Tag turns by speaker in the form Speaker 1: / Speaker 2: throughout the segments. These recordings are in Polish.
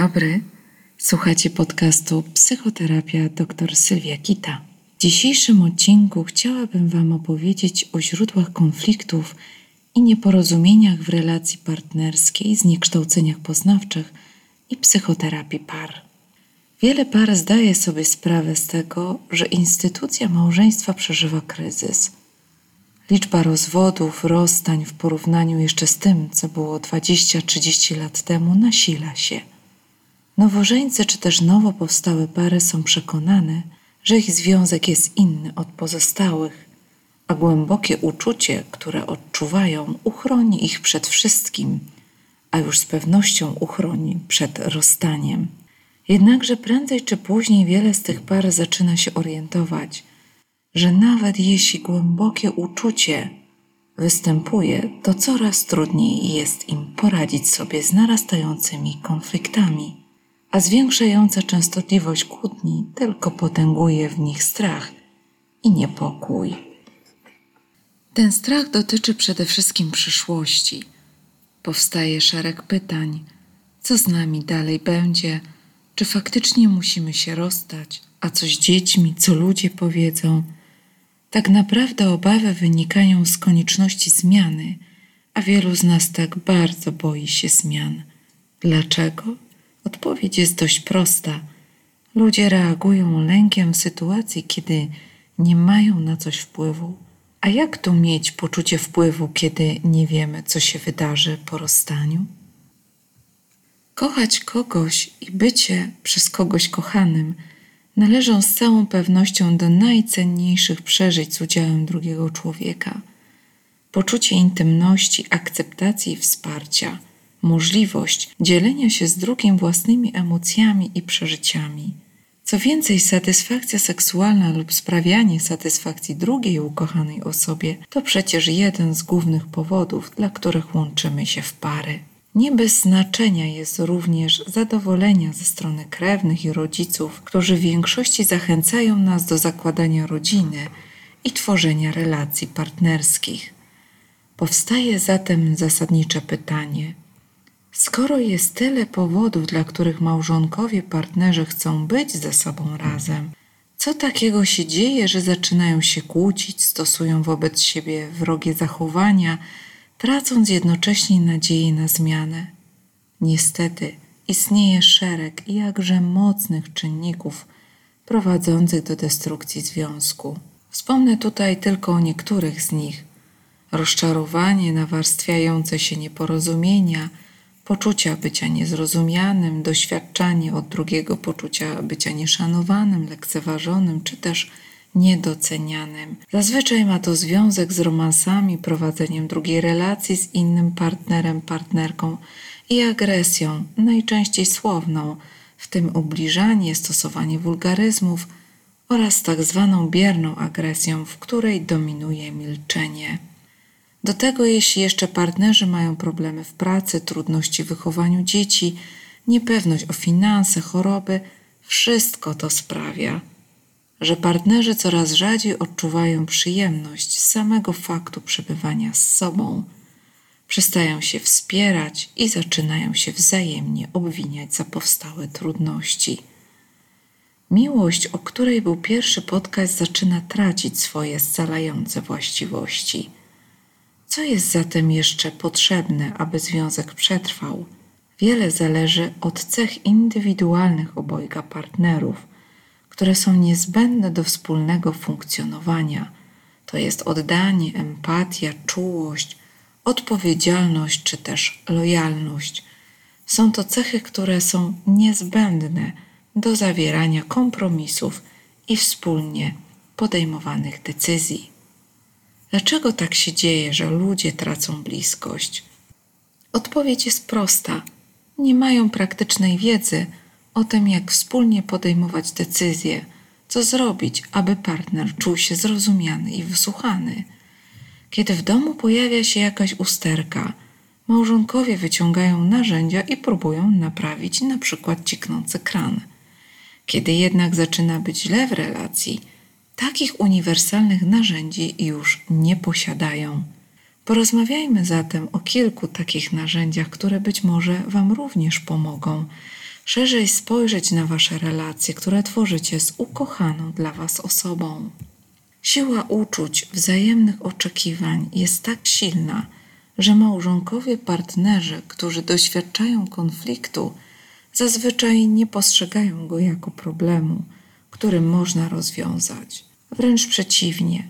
Speaker 1: Dobry. Słuchacie podcastu Psychoterapia dr Sylwia Kita. W dzisiejszym odcinku chciałabym Wam opowiedzieć o źródłach konfliktów i nieporozumieniach w relacji partnerskiej, zniekształceniach poznawczych i psychoterapii par. Wiele par zdaje sobie sprawę z tego, że instytucja małżeństwa przeżywa kryzys. Liczba rozwodów, rozstań w porównaniu jeszcze z tym, co było 20-30 lat temu, nasila się. Nowożeńcy czy też nowo powstałe pary są przekonane, że ich związek jest inny od pozostałych, a głębokie uczucie, które odczuwają, uchroni ich przed wszystkim, a już z pewnością uchroni przed rozstaniem. Jednakże prędzej czy później wiele z tych par zaczyna się orientować, że nawet jeśli głębokie uczucie występuje, to coraz trudniej jest im poradzić sobie z narastającymi konfliktami a zwiększająca częstotliwość kłótni tylko potęguje w nich strach i niepokój. Ten strach dotyczy przede wszystkim przyszłości. Powstaje szereg pytań: co z nami dalej będzie? Czy faktycznie musimy się rozstać? A co z dziećmi? Co ludzie powiedzą? Tak naprawdę obawy wynikają z konieczności zmiany, a wielu z nas tak bardzo boi się zmian. Dlaczego? Odpowiedź jest dość prosta. Ludzie reagują lękiem w sytuacji, kiedy nie mają na coś wpływu. A jak tu mieć poczucie wpływu, kiedy nie wiemy, co się wydarzy po rozstaniu? Kochać kogoś i bycie przez kogoś kochanym należą z całą pewnością do najcenniejszych przeżyć z udziałem drugiego człowieka. Poczucie intymności, akceptacji i wsparcia – możliwość dzielenia się z drugim własnymi emocjami i przeżyciami. Co więcej, satysfakcja seksualna lub sprawianie satysfakcji drugiej ukochanej osobie to przecież jeden z głównych powodów, dla których łączymy się w pary. Nie bez znaczenia jest również zadowolenia ze strony krewnych i rodziców, którzy w większości zachęcają nas do zakładania rodziny i tworzenia relacji partnerskich. Powstaje zatem zasadnicze pytanie: Skoro jest tyle powodów, dla których małżonkowie, partnerzy chcą być ze sobą razem, co takiego się dzieje, że zaczynają się kłócić, stosują wobec siebie wrogie zachowania, tracąc jednocześnie nadzieję na zmianę? Niestety, istnieje szereg jakże mocnych czynników prowadzących do destrukcji związku. Wspomnę tutaj tylko o niektórych z nich: rozczarowanie, nawarstwiające się nieporozumienia poczucia bycia niezrozumianym, doświadczanie od drugiego poczucia bycia nieszanowanym, lekceważonym czy też niedocenianym. Zazwyczaj ma to związek z romansami, prowadzeniem drugiej relacji z innym partnerem, partnerką i agresją, najczęściej słowną, w tym ubliżanie, stosowanie wulgaryzmów oraz tak zwaną bierną agresją, w której dominuje milczenie. Do tego, jeśli jeszcze partnerzy mają problemy w pracy, trudności w wychowaniu dzieci, niepewność o finanse, choroby, wszystko to sprawia, że partnerzy coraz rzadziej odczuwają przyjemność z samego faktu przebywania z sobą, przestają się wspierać i zaczynają się wzajemnie obwiniać za powstałe trudności. Miłość, o której był pierwszy podcast, zaczyna tracić swoje scalające właściwości. Co jest zatem jeszcze potrzebne, aby związek przetrwał? Wiele zależy od cech indywidualnych obojga partnerów, które są niezbędne do wspólnego funkcjonowania. To jest oddanie, empatia, czułość, odpowiedzialność czy też lojalność. Są to cechy, które są niezbędne do zawierania kompromisów i wspólnie podejmowanych decyzji. Dlaczego tak się dzieje, że ludzie tracą bliskość? Odpowiedź jest prosta. Nie mają praktycznej wiedzy o tym, jak wspólnie podejmować decyzje, co zrobić, aby partner czuł się zrozumiany i wysłuchany. Kiedy w domu pojawia się jakaś usterka, małżonkowie wyciągają narzędzia i próbują naprawić na przykład ciknący kran. Kiedy jednak zaczyna być źle w relacji, takich uniwersalnych narzędzi już nie posiadają. Porozmawiajmy zatem o kilku takich narzędziach, które być może Wam również pomogą, szerzej spojrzeć na Wasze relacje, które tworzycie z ukochaną dla Was osobą. Siła uczuć, wzajemnych oczekiwań jest tak silna, że małżonkowie partnerzy, którzy doświadczają konfliktu, zazwyczaj nie postrzegają go jako problemu, który można rozwiązać. Wręcz przeciwnie.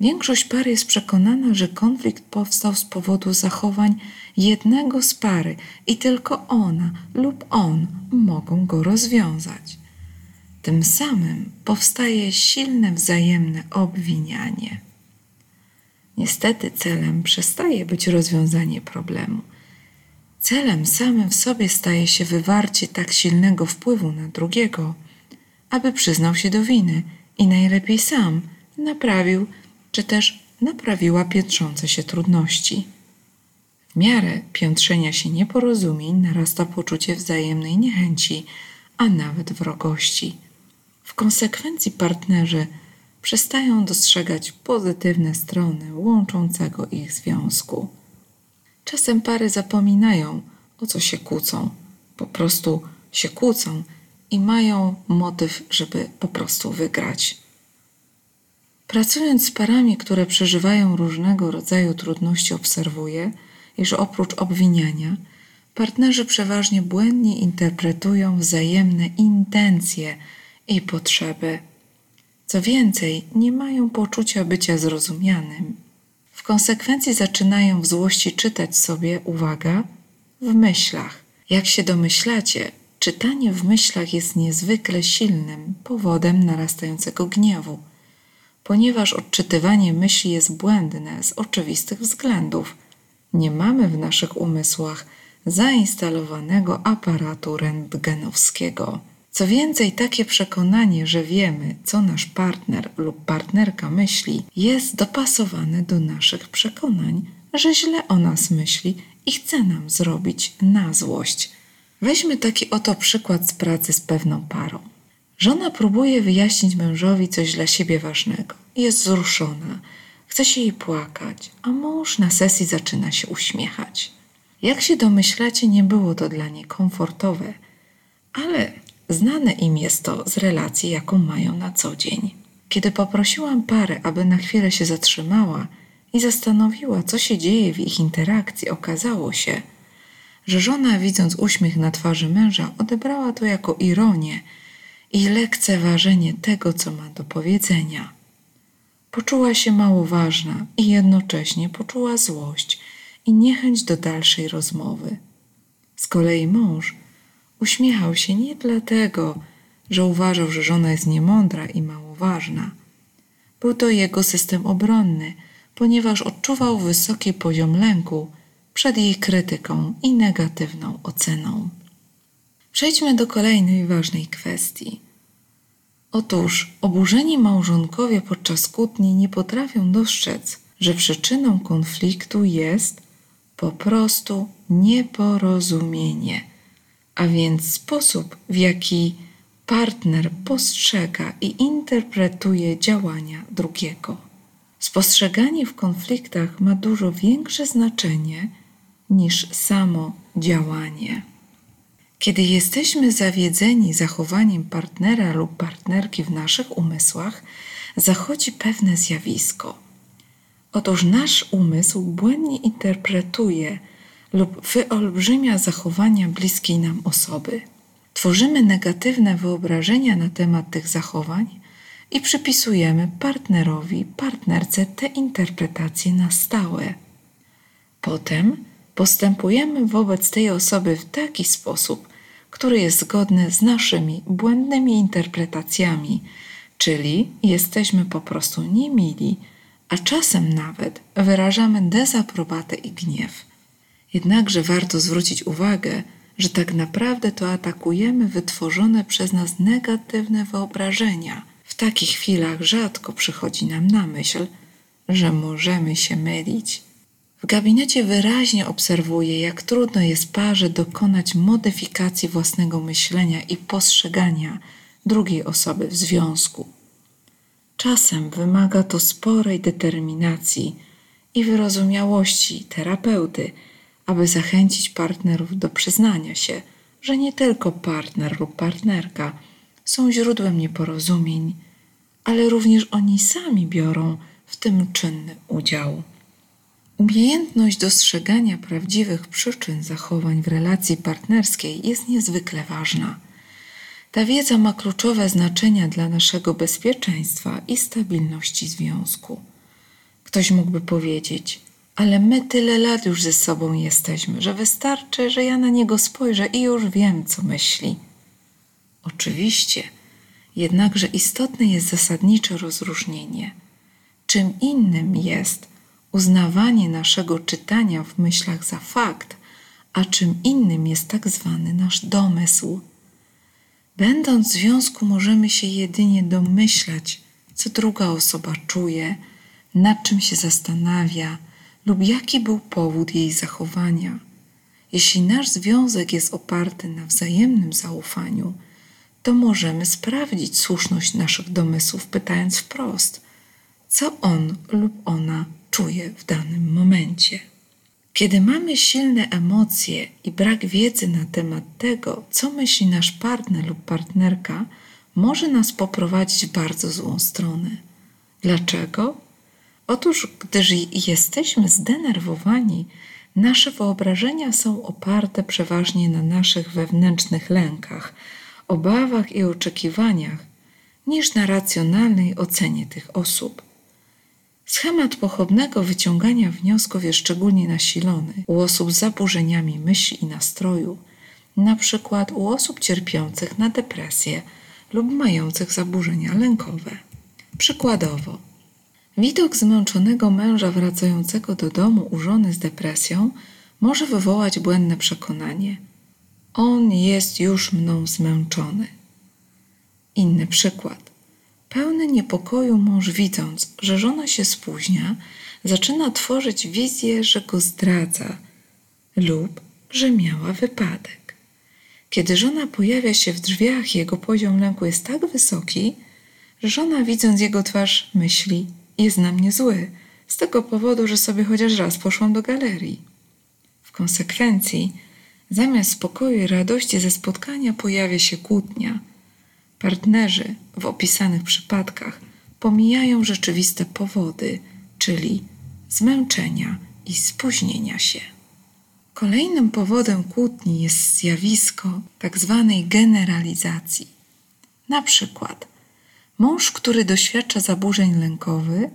Speaker 1: Większość par jest przekonana, że konflikt powstał z powodu zachowań jednego z pary i tylko ona lub on mogą go rozwiązać. Tym samym powstaje silne wzajemne obwinianie. Niestety celem przestaje być rozwiązanie problemu. Celem samym w sobie staje się wywarcie tak silnego wpływu na drugiego, aby przyznał się do winy i najlepiej sam naprawił czy też naprawiła piętrzące się trudności. W miarę piętrzenia się nieporozumień narasta poczucie wzajemnej niechęci, a nawet wrogości. W konsekwencji partnerzy przestają dostrzegać pozytywne strony łączącego ich związku. Czasem pary zapominają, o co się kłócą. Po prostu się kłócą i mają motyw, żeby po prostu wygrać. Pracując z parami, które przeżywają różnego rodzaju trudności, obserwuję, iż oprócz obwiniania, partnerzy przeważnie błędnie interpretują wzajemne intencje i potrzeby. Co więcej, nie mają poczucia bycia zrozumianym. W konsekwencji zaczynają w złości czytać sobie, uwaga, w myślach. Jak się domyślacie, czytanie w myślach jest niezwykle silnym powodem narastającego gniewu, ponieważ odczytywanie myśli jest błędne z oczywistych względów. Nie mamy w naszych umysłach zainstalowanego aparatu rentgenowskiego. Co więcej, takie przekonanie, że wiemy, co nasz partner lub partnerka myśli, jest dopasowane do naszych przekonań, że źle o nas myśli i chce nam zrobić na złość. Weźmy taki oto przykład z pracy z pewną parą. Żona próbuje wyjaśnić mężowi coś dla siebie ważnego. Jest wzruszona, chce się jej płakać, a mąż na sesji zaczyna się uśmiechać. Jak się domyślacie, nie było to dla niej komfortowe, ale Znane im jest to z relacji, jaką mają na co dzień. Kiedy poprosiłam parę, aby na chwilę się zatrzymała i zastanowiła, co się dzieje w ich interakcji, okazało się, że żona, widząc uśmiech na twarzy męża, odebrała to jako ironię i lekceważenie tego, co ma do powiedzenia. Poczuła się mało ważna i jednocześnie poczuła złość i niechęć do dalszej rozmowy. Z kolei mąż Uśmiechał się nie dlatego, że uważał, że żona jest niemądra i mało ważna. Był to jego system obronny, ponieważ odczuwał wysoki poziom lęku przed jej krytyką i negatywną oceną. Przejdźmy do kolejnej ważnej kwestii. Otóż oburzeni małżonkowie podczas kłótni nie potrafią dostrzec, że przyczyną konfliktu jest po prostu nieporozumienie – a więc sposób, w jaki partner postrzega i interpretuje działania drugiego. Spostrzeganie w konfliktach ma dużo większe znaczenie niż samo działanie. Kiedy jesteśmy zawiedzeni zachowaniem partnera lub partnerki w naszych umysłach, zachodzi pewne zjawisko. Otóż nasz umysł błędnie interpretuje lub wyolbrzymia zachowania bliskiej nam osoby. Tworzymy negatywne wyobrażenia na temat tych zachowań i przypisujemy partnerowi, partnerce te interpretacje na stałe. Potem postępujemy wobec tej osoby w taki sposób, który jest zgodny z naszymi błędnymi interpretacjami, czyli jesteśmy po prostu niemili, a czasem nawet wyrażamy dezaprobatę i gniew. Jednakże warto zwrócić uwagę, że tak naprawdę to atakujemy wytworzone przez nas negatywne wyobrażenia. W takich chwilach rzadko przychodzi nam na myśl, że możemy się mylić. W gabinecie wyraźnie obserwuję, jak trudno jest parze dokonać modyfikacji własnego myślenia i postrzegania drugiej osoby w związku. Czasem wymaga to sporej determinacji i wyrozumiałości terapeuty, aby zachęcić partnerów do przyznania się, że nie tylko partner lub partnerka są źródłem nieporozumień, ale również oni sami biorą w tym czynny udział. Umiejętność dostrzegania prawdziwych przyczyn zachowań w relacji partnerskiej jest niezwykle ważna. Ta wiedza ma kluczowe znaczenie dla naszego bezpieczeństwa i stabilności związku. Ktoś mógłby powiedzieć: Ale my tyle lat już ze sobą jesteśmy, że wystarczy, że ja na niego spojrzę i już wiem, co myśli. Oczywiście, jednakże istotne jest zasadnicze rozróżnienie. Czym innym jest uznawanie naszego czytania w myślach za fakt, a czym innym jest tak zwany nasz domysł. Będąc w związku, możemy się jedynie domyślać, co druga osoba czuje, nad czym się zastanawia lub jaki był powód jej zachowania. Jeśli nasz związek jest oparty na wzajemnym zaufaniu, to możemy sprawdzić słuszność naszych domysłów, pytając wprost, co on lub ona czuje w danym momencie. Kiedy mamy silne emocje i brak wiedzy na temat tego, co myśli nasz partner lub partnerka, może nas poprowadzić w bardzo złą stronę. Dlaczego? Otóż, gdyż jesteśmy zdenerwowani, nasze wyobrażenia są oparte przeważnie na naszych wewnętrznych lękach, obawach i oczekiwaniach, niż na racjonalnej ocenie tych osób. Schemat pochopnego wyciągania wniosków jest szczególnie nasilony u osób z zaburzeniami myśli i nastroju, na przykład u osób cierpiących na depresję lub mających zaburzenia lękowe. Przykładowo, widok zmęczonego męża wracającego do domu u żony z depresją może wywołać błędne przekonanie: On jest już mną zmęczony. Inny przykład. Pełny niepokoju mąż, widząc, że żona się spóźnia, zaczyna tworzyć wizję, że go zdradza lub że miała wypadek. Kiedy żona pojawia się w drzwiach, jego poziom lęku jest tak wysoki, że żona, widząc jego twarz, myśli: Jest na mnie zły, z tego powodu, że sobie chociaż raz poszłam do galerii. W konsekwencji, zamiast spokoju i radości ze spotkania pojawia się kłótnia Partnerzy w opisanych przypadkach pomijają rzeczywiste powody, czyli zmęczenia i spóźnienia się. Kolejnym powodem kłótni jest zjawisko tzw. Tak generalizacji. Na przykład mąż, który doświadcza zaburzeń lękowych,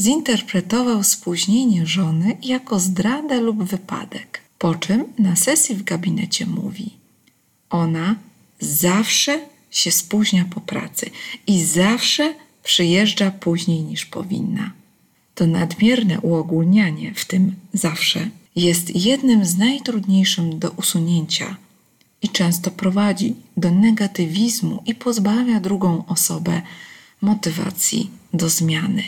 Speaker 1: zinterpretował spóźnienie żony jako zdradę lub wypadek, po czym na sesji w gabinecie mówi: Ona zawsze się spóźnia po pracy i zawsze przyjeżdża później niż powinna. To nadmierne uogólnianie, w tym zawsze, jest jednym z najtrudniejszym do usunięcia i często prowadzi do negatywizmu i pozbawia drugą osobę motywacji do zmiany.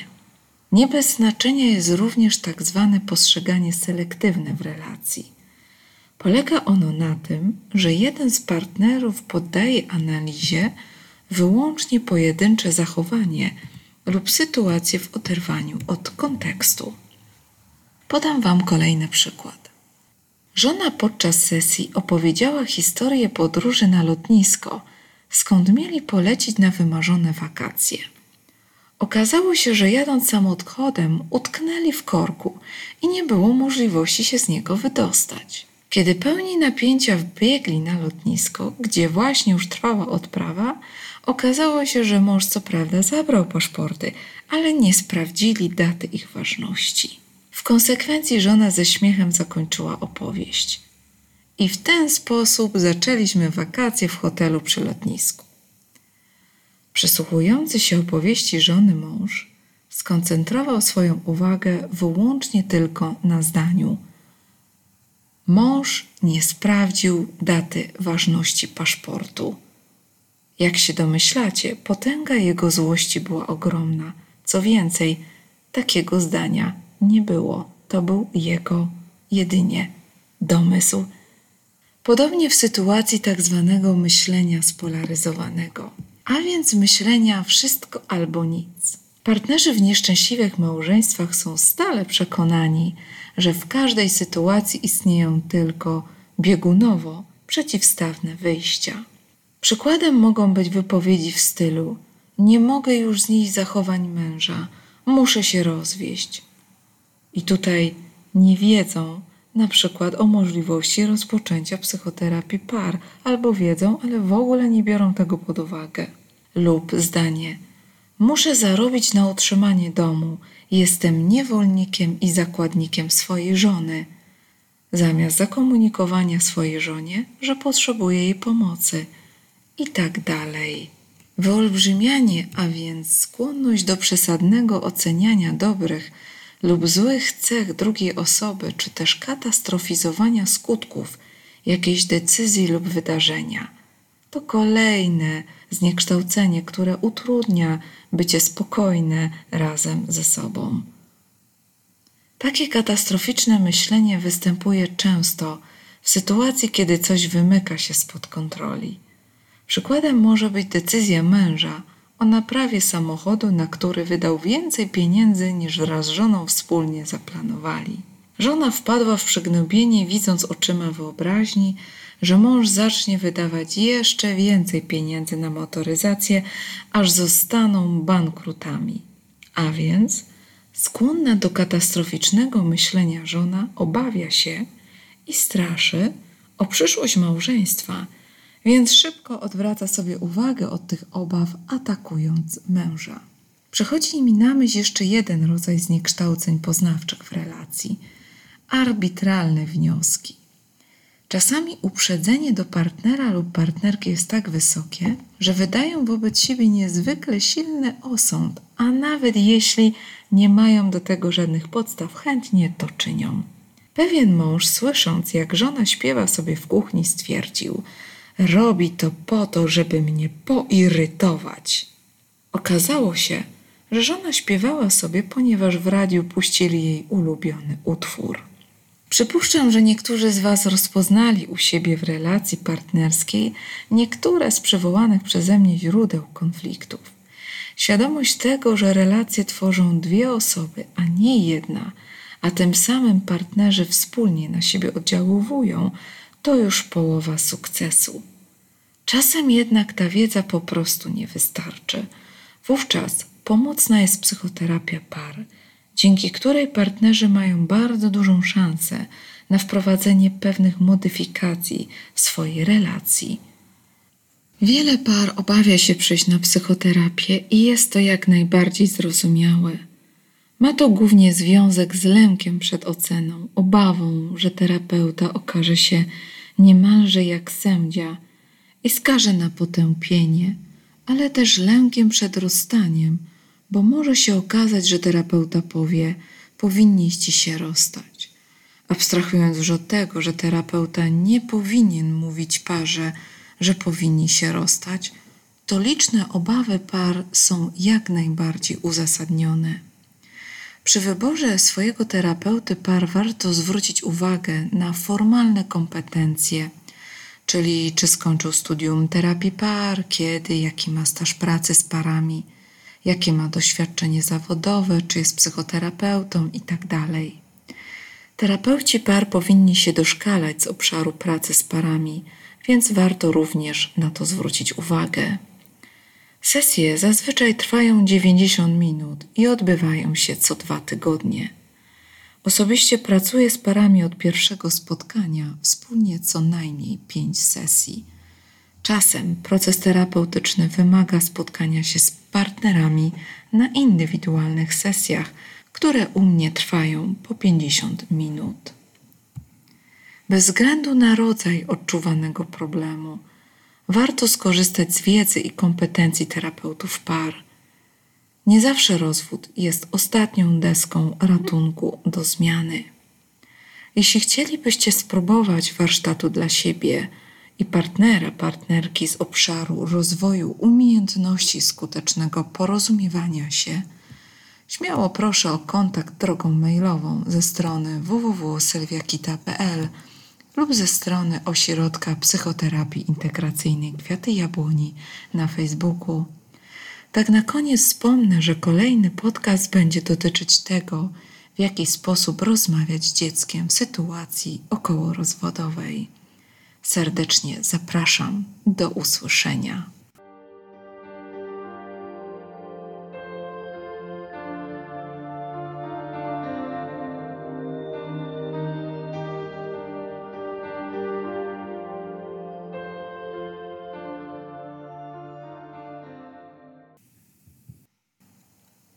Speaker 1: Nie bez znaczenia jest również tak zwane postrzeganie selektywne w relacji. Polega ono na tym, że jeden z partnerów poddaje analizie wyłącznie pojedyncze zachowanie lub sytuację w oderwaniu od kontekstu. Podam Wam kolejny przykład. Żona podczas sesji opowiedziała historię podróży na lotnisko, skąd mieli polecić na wymarzone wakacje. Okazało się, że jadąc samochodem utknęli w korku i nie było możliwości się z niego wydostać. Kiedy pełni napięcia wbiegli na lotnisko, gdzie właśnie już trwała odprawa, okazało się, że mąż co prawda zabrał paszporty, ale nie sprawdzili daty ich ważności. W konsekwencji żona ze śmiechem zakończyła opowieść. I w ten sposób zaczęliśmy wakacje w hotelu przy lotnisku. Przysłuchujący się opowieści żony mąż skoncentrował swoją uwagę wyłącznie tylko na zdaniu – Mąż nie sprawdził daty ważności paszportu. Jak się domyślacie, potęga jego złości była ogromna. Co więcej, takiego zdania nie było. To był jego jedynie domysł. Podobnie w sytuacji tak zwanego myślenia spolaryzowanego, a więc myślenia wszystko albo nic. Partnerzy w nieszczęśliwych małżeństwach są stale przekonani, że w każdej sytuacji istnieją tylko biegunowo przeciwstawne wyjścia. Przykładem mogą być wypowiedzi w stylu: Nie mogę już znieść zachowań męża, muszę się rozwieść. I tutaj nie wiedzą na przykład o możliwości rozpoczęcia psychoterapii par, albo wiedzą, ale w ogóle nie biorą tego pod uwagę. Lub zdanie: Muszę zarobić na utrzymanie domu, jestem niewolnikiem i zakładnikiem swojej żony. Zamiast zakomunikowania swojej żonie, że potrzebuje jej pomocy, i tak dalej. Wyolbrzymianie, a więc skłonność do przesadnego oceniania dobrych lub złych cech drugiej osoby, czy też katastrofizowania skutków jakiejś decyzji lub wydarzenia, to kolejne zniekształcenie, które utrudnia bycie spokojne razem ze sobą. Takie katastroficzne myślenie występuje często w sytuacji, kiedy coś wymyka się spod kontroli. Przykładem może być decyzja męża o naprawie samochodu, na który wydał więcej pieniędzy niż wraz z żoną wspólnie zaplanowali. Żona wpadła w przygnębienie, widząc oczyma wyobraźni, że mąż zacznie wydawać jeszcze więcej pieniędzy na motoryzację, aż zostaną bankrutami. A więc skłonna do katastroficznego myślenia żona obawia się i straszy o przyszłość małżeństwa więc szybko odwraca sobie uwagę od tych obaw, atakując męża. Przychodzi mi na myśl jeszcze jeden rodzaj zniekształceń poznawczych w relacji arbitralne wnioski. Czasami uprzedzenie do partnera lub partnerki jest tak wysokie, że wydają wobec siebie niezwykle silny osąd, a nawet jeśli nie mają do tego żadnych podstaw, chętnie to czynią. Pewien mąż, słysząc, jak żona śpiewa sobie w kuchni, stwierdził: Robi to po to, żeby mnie poirytować. Okazało się, że żona śpiewała sobie, ponieważ w radiu puścili jej ulubiony utwór. Przypuszczam, że niektórzy z Was rozpoznali u siebie w relacji partnerskiej niektóre z przywołanych przeze mnie źródeł konfliktów. Świadomość tego, że relacje tworzą dwie osoby, a nie jedna, a tym samym partnerzy wspólnie na siebie oddziaływują, to już połowa sukcesu. Czasem jednak ta wiedza po prostu nie wystarczy. Wówczas pomocna jest psychoterapia par, dzięki której partnerzy mają bardzo dużą szansę na wprowadzenie pewnych modyfikacji w swojej relacji. Wiele par obawia się przyjść na psychoterapię i jest to jak najbardziej zrozumiałe. Ma to głównie związek z lękiem przed oceną, obawą, że terapeuta okaże się niemalże jak sędzia i skaże na potępienie, ale też lękiem przed rozstaniem, bo może się okazać, że terapeuta powie: Powinniście się rozstać. Abstrahując już od tego, że terapeuta nie powinien mówić parze, że powinni się rozstać, to liczne obawy par są jak najbardziej uzasadnione. Przy wyborze swojego terapeuty par warto zwrócić uwagę na formalne kompetencje, czyli czy skończył studium terapii par, kiedy, jaki ma staż pracy z parami, jakie ma doświadczenie zawodowe, czy jest psychoterapeutą itd. Tak Terapeuci par powinni się doszkalać z obszaru pracy z parami, więc warto również na to zwrócić uwagę. Sesje zazwyczaj trwają 90 minut i odbywają się co dwa tygodnie. Osobiście pracuję z parami od pierwszego spotkania, wspólnie co najmniej pięć sesji. Czasem proces terapeutyczny wymaga spotkania się z partnerami na indywidualnych sesjach, które u mnie trwają po 50 minut. Bez względu na rodzaj odczuwanego problemu, warto skorzystać z wiedzy i kompetencji terapeutów par. Nie zawsze rozwód jest ostatnią deską ratunku do zmiany. Jeśli chcielibyście spróbować warsztatu dla siebie i partnera, partnerki z obszaru rozwoju umiejętności skutecznego porozumiewania się, śmiało proszę o kontakt drogą mailową ze strony www.sylwiakita.pl lub ze strony Ośrodka Psychoterapii Integracyjnej Kwiaty Jabłoni na Facebooku. Tak na koniec wspomnę, że kolejny podcast będzie dotyczyć tego, w jaki sposób rozmawiać z dzieckiem w sytuacji okołorozwodowej. Serdecznie zapraszam do usłyszenia.